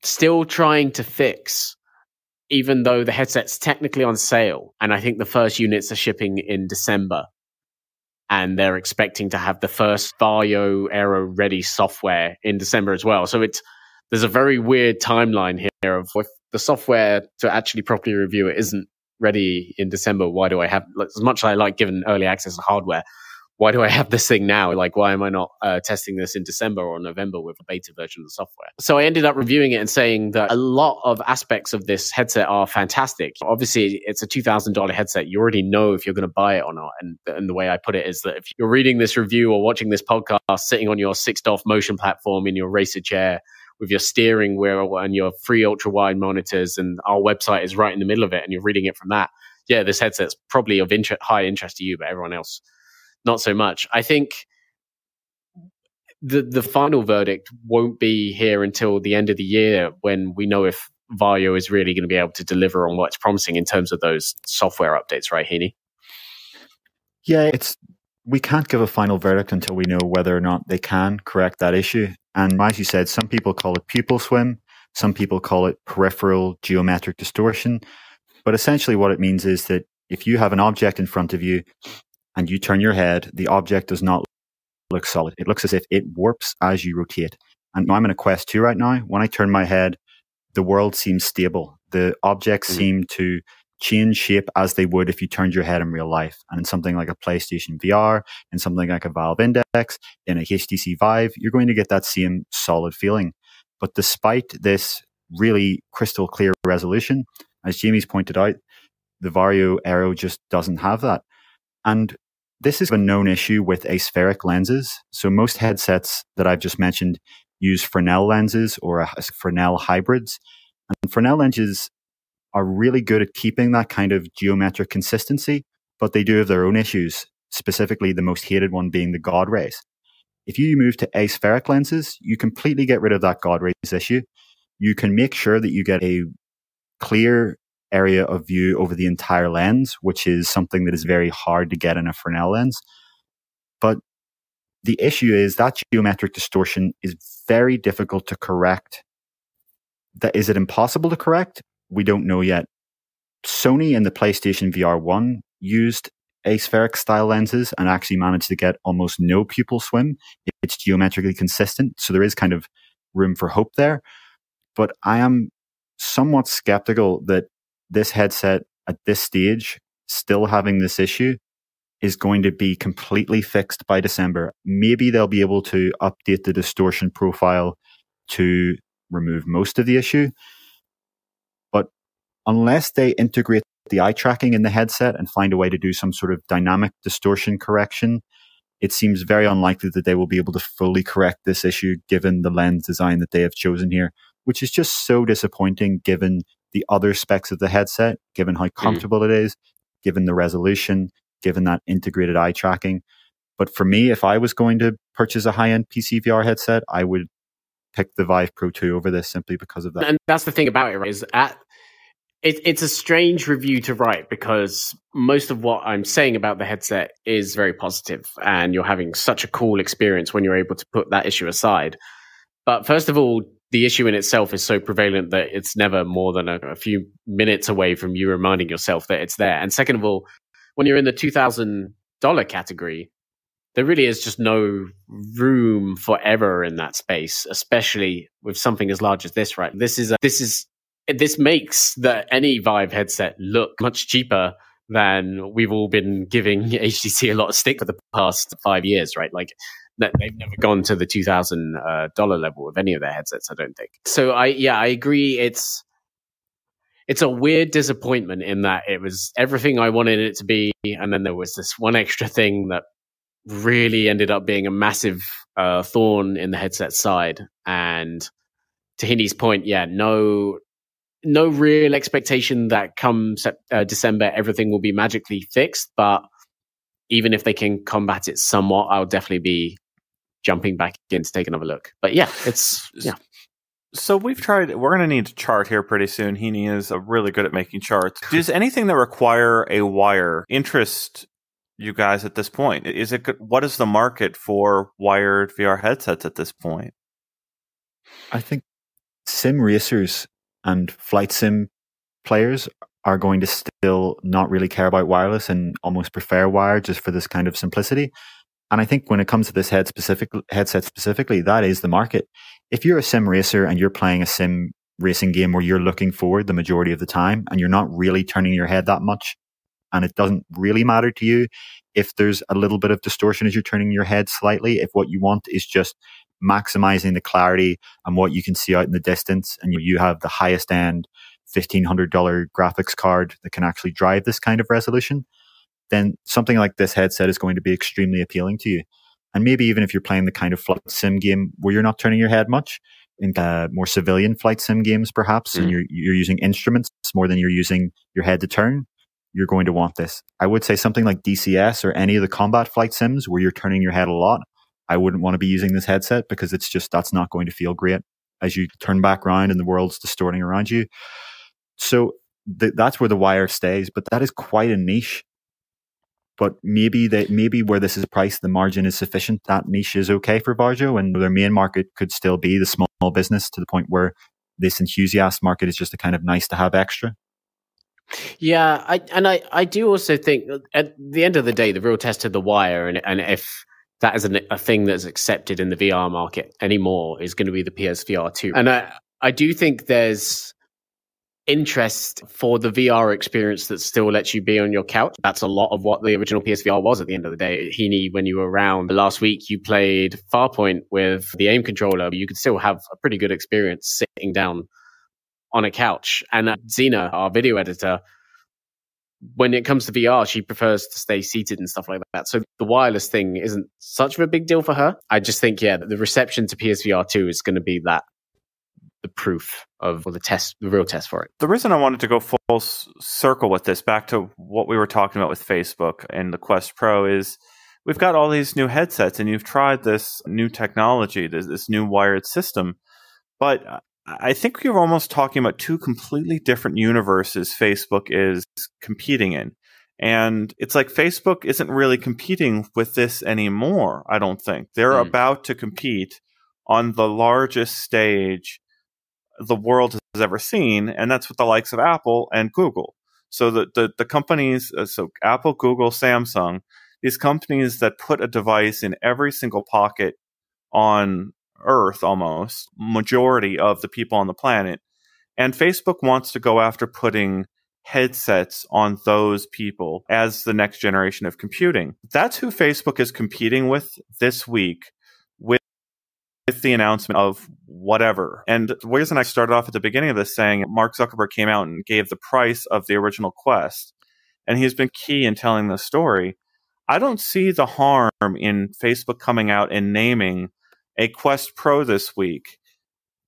still trying to fix even though the headset's technically on sale and i think the first units are shipping in december and they're expecting to have the first Varjo Aero ready software in December as well. So it's there's a very weird timeline here of if the software to actually properly review it isn't ready in December. Why do I have as much as I like given early access to hardware? Why do I have this thing now? Like, why am I not uh, testing this in December or November with a beta version of the software? So I ended up reviewing it and saying that a lot of aspects of this headset are fantastic. Obviously, it's a $2,000 headset. You already know if you're going to buy it or not. And, and the way I put it is that if you're reading this review or watching this podcast sitting on your 6DoF motion platform in your racer chair, with your steering wheel and your free ultra wide monitors, and our website is right in the middle of it, and you're reading it from that. Yeah, this headset's probably of inter- high interest to you, but everyone else not so much. I think the the final verdict won't be here until the end of the year when we know if Varjo is really going to be able to deliver on what's promising in terms of those software updates, right, Heaney? Yeah, it's we can't give a final verdict until we know whether or not they can correct that issue. And as you said, some people call it pupil swim, some people call it peripheral geometric distortion. But essentially, what it means is that if you have an object in front of you and you turn your head, the object does not look solid. It looks as if it warps as you rotate. And I'm in a Quest 2 right now. When I turn my head, the world seems stable. The objects mm. seem to change shape as they would if you turned your head in real life. And in something like a PlayStation VR, in something like a Valve Index, in a HTC Vive, you're going to get that same solid feeling. But despite this really crystal clear resolution, as Jamie's pointed out, the Varjo Aero just doesn't have that. And this is a known issue with aspheric lenses. So most headsets that I've just mentioned use Fresnel lenses or Fresnel hybrids. And Fresnel lenses are really good at keeping that kind of geometric consistency, but they do have their own issues, specifically the most hated one being the God rays. If you move to aspheric lenses, you completely get rid of that God rays issue. You can make sure that you get a clear area of view over the entire lens, which is something that is very hard to get in a Fresnel lens. But the issue is that geometric distortion is very difficult to correct. That is it impossible to correct? We don't know yet. Sony in the PlayStation VR 1 used aspheric style lenses and actually managed to get almost no pupil swim. It's geometrically consistent, so there is kind of room for hope there. But I am somewhat skeptical that this headset at this stage, still having this issue, is going to be completely fixed by December. Maybe they'll be able to update the distortion profile to remove most of the issue. But unless they integrate the eye tracking in the headset and find a way to do some sort of dynamic distortion correction, it seems very unlikely that they will be able to fully correct this issue given the lens design that they have chosen here, which is just so disappointing given the other specs of the headset, given how mm-hmm. comfortable mm. it is, given the resolution, given that integrated eye tracking. But for me, if I was going to purchase a high end PC VR headset, I would pick the Vive Pro 2 over this simply because of that. And that's the thing about it, right? Is at it, it's a strange review to write because most of what I'm saying about the headset is very positive, and you're having such a cool experience when you're able to put that issue aside. But first of all, the issue in itself is so prevalent that it's never more than a, a, few minutes away from you reminding yourself that it's there. And second of all, when you're in the two thousand dollar category, there really is just no room for error in that space, especially with something as large as this. Right? This is a, this is this makes the any Vive headset look much cheaper than we've all been giving HTC a lot of stick for the past five years. Right? Like they've never gone to the two thousand dollar level of any of their headsets. I don't think. So I yeah I agree. It's it's a weird disappointment in that it was everything I wanted it to be, and then there was this one extra thing that really ended up being a massive uh, thorn in the headset side. And to Heaney's point, yeah, no no real expectation that come uh, December everything will be magically fixed, but even if they can combat it somewhat, I'll definitely be jumping back in to take another look. But yeah, it's yeah. So we've tried. We're going to need a chart here pretty soon. Heaney is uh, really good at making charts. Does anything that require a wire interest you guys at this point? Is it what is the market for wired VR headsets at this point? I think sim racers and flight sim players are going to still not really care about wireless and almost prefer wired just for this kind of simplicity. And I think when it comes to this head specific headset specifically, that is the market. If you're a sim racer and you're playing a sim racing game where you're looking forward the majority of the time and you're not really turning your head that much and it doesn't really matter to you if there's a little bit of distortion as you're turning your head slightly, if what you want is just maximizing the clarity and what you can see out in the distance and you have the highest end $1500 graphics card that can actually drive this kind of resolution, then something like this headset is going to be extremely appealing to you. And maybe even if you're playing the kind of flight sim game where you're not turning your head much, in uh, more civilian flight sim games, perhaps, mm. and you're you're using instruments more than you're using your head to turn, you're going to want this. I would say something like DCS or any of the combat flight sims where you're turning your head a lot. I wouldn't want to be using this headset because it's just that's not going to feel great as you turn back around and the world's distorting around you. So th- that's where the wire stays, but that is quite a niche but maybe that maybe where this is priced, the margin is sufficient. That niche is okay for Varjo, and their main market could still be the small business to the point where this enthusiast market is just a kind of nice to have extra. Yeah, I, and I, I do also think at the end of the day, the real test of the wire, and and if that is a thing that's accepted in the VR market anymore, is going to be the PSVR two. And I, I do think there's interest for the VR experience that still lets you be on your couch. That's a lot of what the original PSVR was at the end of the day. Heaney, when you were around last week, you played Farpoint with the aim controller. You could still have a pretty good experience sitting down on a couch. And uh, Zena, our video editor, when it comes to VR, she prefers to stay seated and stuff like that. So the wireless thing isn't such of a big deal for her. I just think, yeah, the reception to PSVR 2 is going to be that the proof of the test, the real test for it. The reason I wanted to go full circle with this, back to what we were talking about with Facebook and the Quest Pro, is we've got all these new headsets, and you've tried this new technology, this, this new wired system, but I think you're almost talking about two completely different universes Facebook is competing in. And it's like Facebook isn't really competing with this anymore, I don't think. They're mm. about to compete on the largest stage the world has ever seen, and that's with the likes of Apple and Google. So the the, the companies, uh, so Apple, Google, Samsung, these companies that put a device in every single pocket on Earth, almost majority of the people on the planet, and Facebook wants to go after putting headsets on those people as the next generation of computing. That's who Facebook is competing with this week with the announcement of whatever. And the reason I started off at the beginning of this saying Mark Zuckerberg came out and gave the price of the original Quest, and he's been key in telling the story. I don't see the harm in Facebook coming out and naming a Quest Pro this week,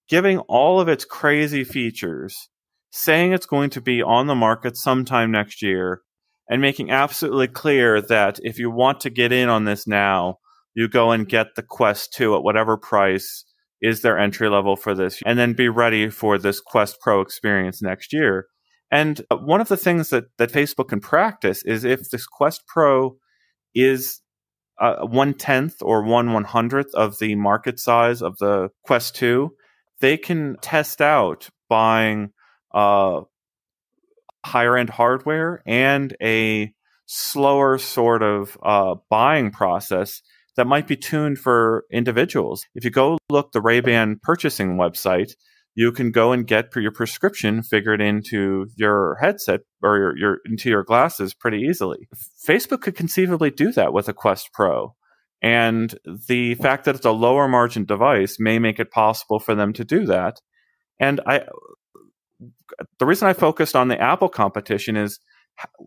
giving all of its crazy features, saying it's going to be on the market sometime next year, and making absolutely clear that if you want to get in on this now, you go and get the Quest 2 at whatever price is their entry level for this, and then be ready for this Quest Pro experience next year. And uh, one of the things that, that Facebook can practice is if this Quest Pro is uh, one tenth or one one hundredth of the market size of the Quest 2, they can test out buying uh, higher end hardware and a slower sort of uh, buying process that might be tuned for individuals. If you go look the Ray-Ban purchasing website, you can go and get your prescription figured into your headset or your, your into your glasses pretty easily. Facebook could conceivably do that with a Quest Pro. And the fact that it's a lower margin device may make it possible for them to do that. And I the reason I focused on the Apple competition is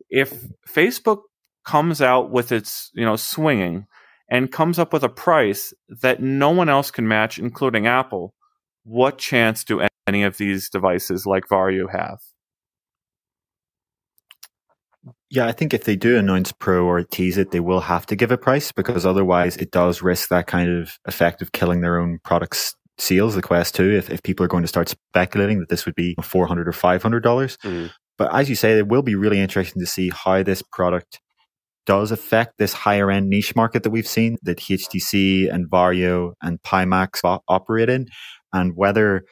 if Facebook comes out with its, you know, swinging and comes up with a price that no one else can match, including Apple, what chance do any of these devices like Varjo have. Yeah, I think if they do announce Pro or tease it, they will have to give a price because otherwise it does risk that kind of effect of killing their own products sales, the Quest 2, if, if people are going to start speculating that this would be 400 or $500. Mm. But as you say, it will be really interesting to see how this product does affect this higher end niche market that we've seen that HTC and Varjo and Pimax operate in and whether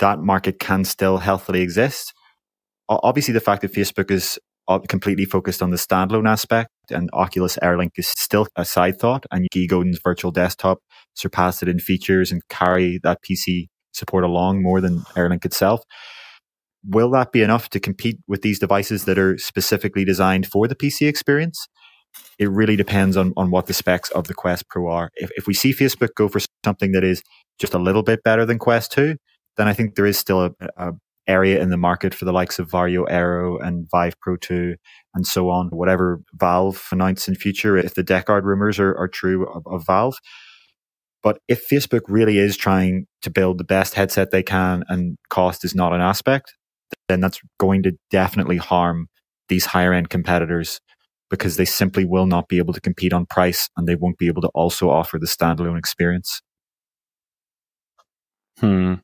that market can still healthily exist. Obviously, the fact that Facebook is uh, completely focused on the standalone aspect and Oculus Airlink is still a side thought and Guy Godin's virtual desktop surpassed it in features and carry that PC support along more than Airlink itself. Will that be enough to compete with these devices that are specifically designed for the PC experience? It really depends on, on what the specs of the Quest Pro are. If, if we see Facebook go for something that is just a little bit better than Quest 2, then I think there is still a, a area in the market for the likes of Varjo Aero and Vive Pro 2 and so on, whatever Valve announced in future, if the Deckard rumors are, are true of, of Valve. But if Facebook really is trying to build the best headset they can and cost is not an aspect, then that's going to definitely harm these higher end competitors because they simply will not be able to compete on price and they won't be able to also offer the standalone experience. Hmm.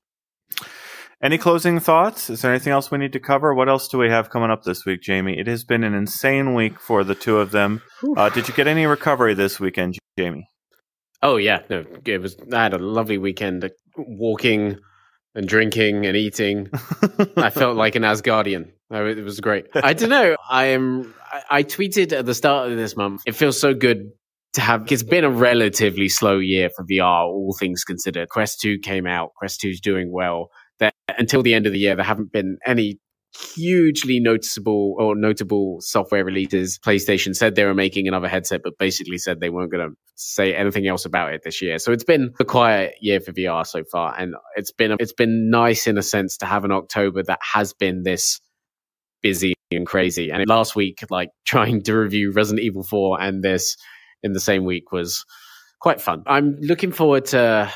Any closing thoughts? Is there anything else we need to cover? What else do we have coming up this week, Jamie? It has been an insane week for the two of them. Uh, did you get any recovery this weekend, Jamie? Oh yeah, no, it was. I had a lovely weekend, uh, walking and drinking and eating. I felt like an Asgardian. It was great. I don't know. I am. I tweeted at the start of this month. It feels so good to have. It's been a relatively slow year for VR, all things considered. Quest Two came out. Quest Two is doing well until the end of the year, there haven't been any hugely noticeable or notable software releases. PlayStation said they were making another headset, but basically said they weren't going to say anything else about it this year. So it's been a quiet year for VR so far, and it's been it's been nice in a sense to have an October that has been this busy and crazy. And last week, like trying to review Resident Evil 4 and this in the same week was quite fun. I'm looking forward to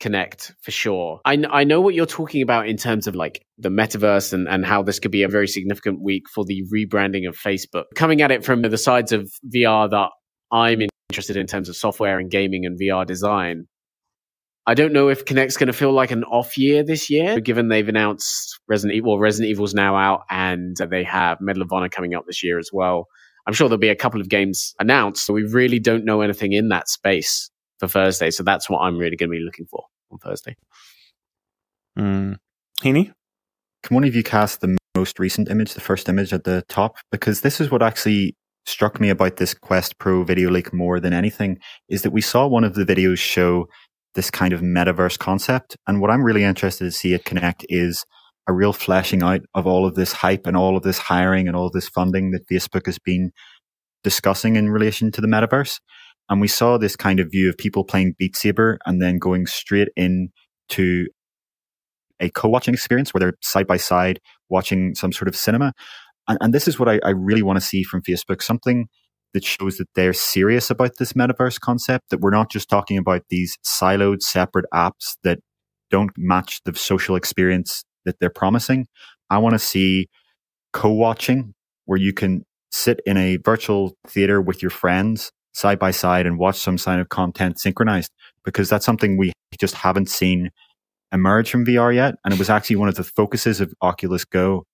Connect for sure. I, I know what you're talking about in terms of like the metaverse and, and how this could be a very significant week for the rebranding of Facebook. Coming at it from the sides of VR that I'm interested in terms of software and gaming and VR design, I don't know if Connect's going to feel like an off year this year, given they've announced Resident Evil. Well, Resident Evil's now out, and they have Medal of Honor coming up this year as well. I'm sure there'll be a couple of games announced, so we really don't know anything in that space for Thursday. So that's what I'm really going to be looking for on Thursday. Mm. Heaney? Can one of you cast the most recent image, the first image at the top? Because this is what actually struck me about this Quest Pro video leak more than anything is that we saw one of the videos show this kind of metaverse concept. And what I'm really interested to see it connect is a real fleshing out of all of this hype and all of this hiring and all of this funding that Facebook has been discussing in relation to the metaverse. And we saw this kind of view of people playing Beat Saber and then going straight in to a co-watching experience where they're side by side watching some sort of cinema. And, and this is what I, I really want to see from Facebook, something that shows that they're serious about this metaverse concept, that we're not just talking about these siloed separate apps that don't match the social experience that they're promising. I want to see co-watching where you can sit in a virtual theater with your friends side by side and watch some sign of content synchronized because that's something we just haven't seen emerge from VR yet. And it was actually one of the focuses of Oculus Go,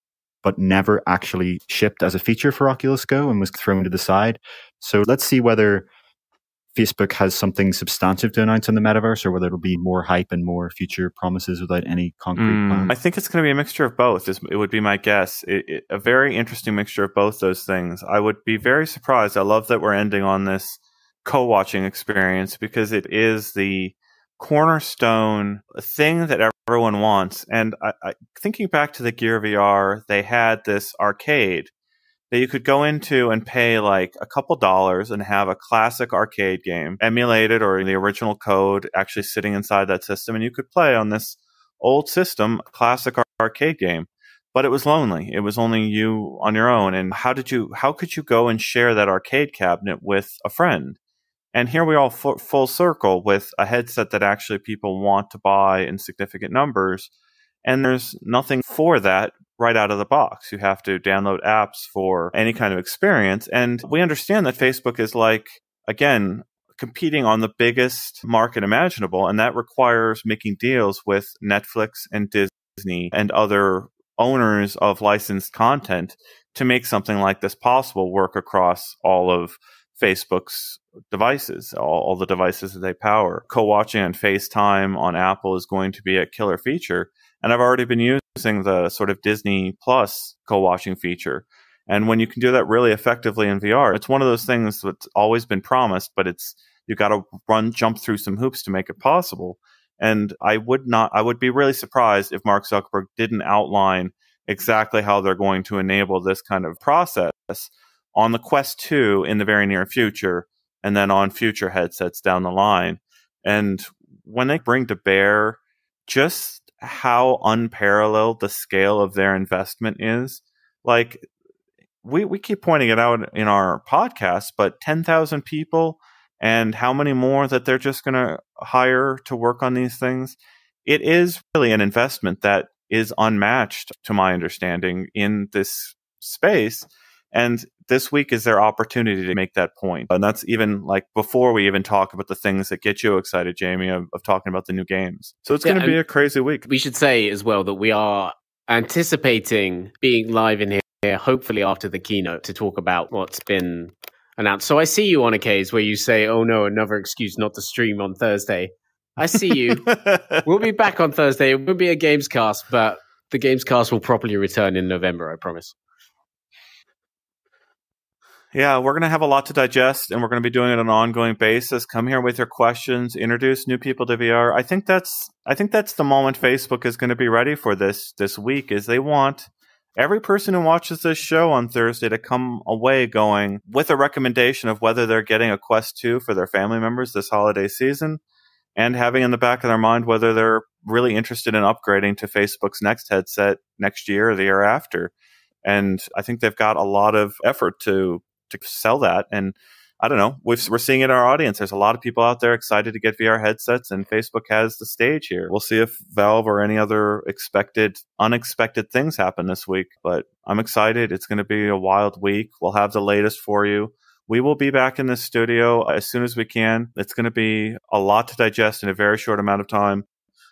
but never actually shipped as a feature for Oculus Go and was thrown to the side. So let's see whether Facebook has something substantive to announce on the metaverse, or whether it'll be more hype and more future promises without any concrete mm, plans? I think it's going to be a mixture of both. It would be my guess. It, it, a very interesting mixture of both those things. I would be very surprised. I love that we're ending on this co-watching experience because it is the cornerstone thing that everyone wants. And I, I, thinking back to the Gear VR, they had this arcade that you could go into and pay like a couple dollars and have a classic arcade game emulated or the original code actually sitting inside that system. And you could play on this old system, classic arcade game. But it was lonely. It was only you on your own. And how did you, how could you go and share that arcade cabinet with a friend? And here we all full circle with a headset that actually people want to buy in significant numbers And there's nothing for that right out of the box. You have to download apps for any kind of experience. And we understand that Facebook is like, again, competing on the biggest market imaginable. And that requires making deals with Netflix and Disney and other owners of licensed content to make something like this possible work across all of Facebook's devices, all, all the devices that they power. Co watching on FaceTime on Apple is going to be a killer feature. And I've already been using the sort of Disney Plus co watching feature. And when you can do that really effectively in VR, it's one of those things that's always been promised, but it's you got to run, jump through some hoops to make it possible. And I would not, I would be really surprised if Mark Zuckerberg didn't outline exactly how they're going to enable this kind of process on the Quest 2 in the very near future, and then on future headsets down the line. And when they bring to bear just how unparalleled the scale of their investment is, like we, we keep pointing it out in our podcast, but 10,000 people and how many more that they're just going to hire to work on these things. It is really an investment that is unmatched, to my understanding, in this space. And this week is their opportunity to make that point. And that's even like before we even talk about the things that get you excited, Jamie, of, of talking about the new games. So it's yeah, going to be a crazy week. We should say as well that we are anticipating being live in here, hopefully after the keynote, to talk about what's been announced. So I see you on a case where you say, oh no, another excuse not to stream on Thursday. I see you. we'll be back on Thursday. It will be a games cast, but the games cast will properly return in November, I promise. Yeah, we're going to have a lot to digest and we're going to be doing it on an ongoing basis. Come here with your questions, introduce new people to VR. I think that's I think that's the moment Facebook is going to be ready for this this week is they want every person who watches this show on Thursday to come away going with a recommendation of whether they're getting a Quest 2 for their family members this holiday season and having in the back of their mind whether they're really interested in upgrading to Facebook's next headset next year or the year after. And I think they've got a lot of effort to to sell that. And I don't know, we are seeing it in our audience. There's a lot of people out there excited to get VR headsets, and Facebook has the stage here. We'll see if Valve or any other expected, unexpected things happen this week. But I'm excited. It's going to be a wild week. We'll have the latest for you. We will be back in the studio as soon as we can. It's going to be a lot to digest in a very short amount of time.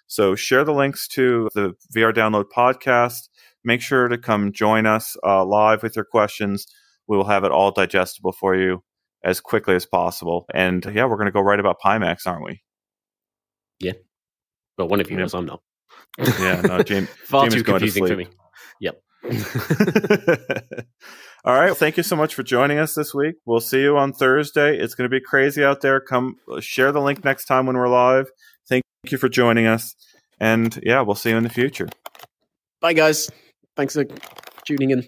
So share the links to the VR Download podcast. Make sure to come join us uh, live with your questions we will have it all digestible for you as quickly as possible. And yeah, we're going to go right about Pimax, aren't we? Yeah. But one of you knows I'm not. yeah, no, James. Far James too confusing for me. Yep. All right. Thank you so much for joining us this week. We'll see you on Thursday. It's going to be crazy out there. Come uh, share the link next time when we're live. Thank you for joining us. And yeah, we'll see you in the future. Bye, guys. Thanks for tuning in.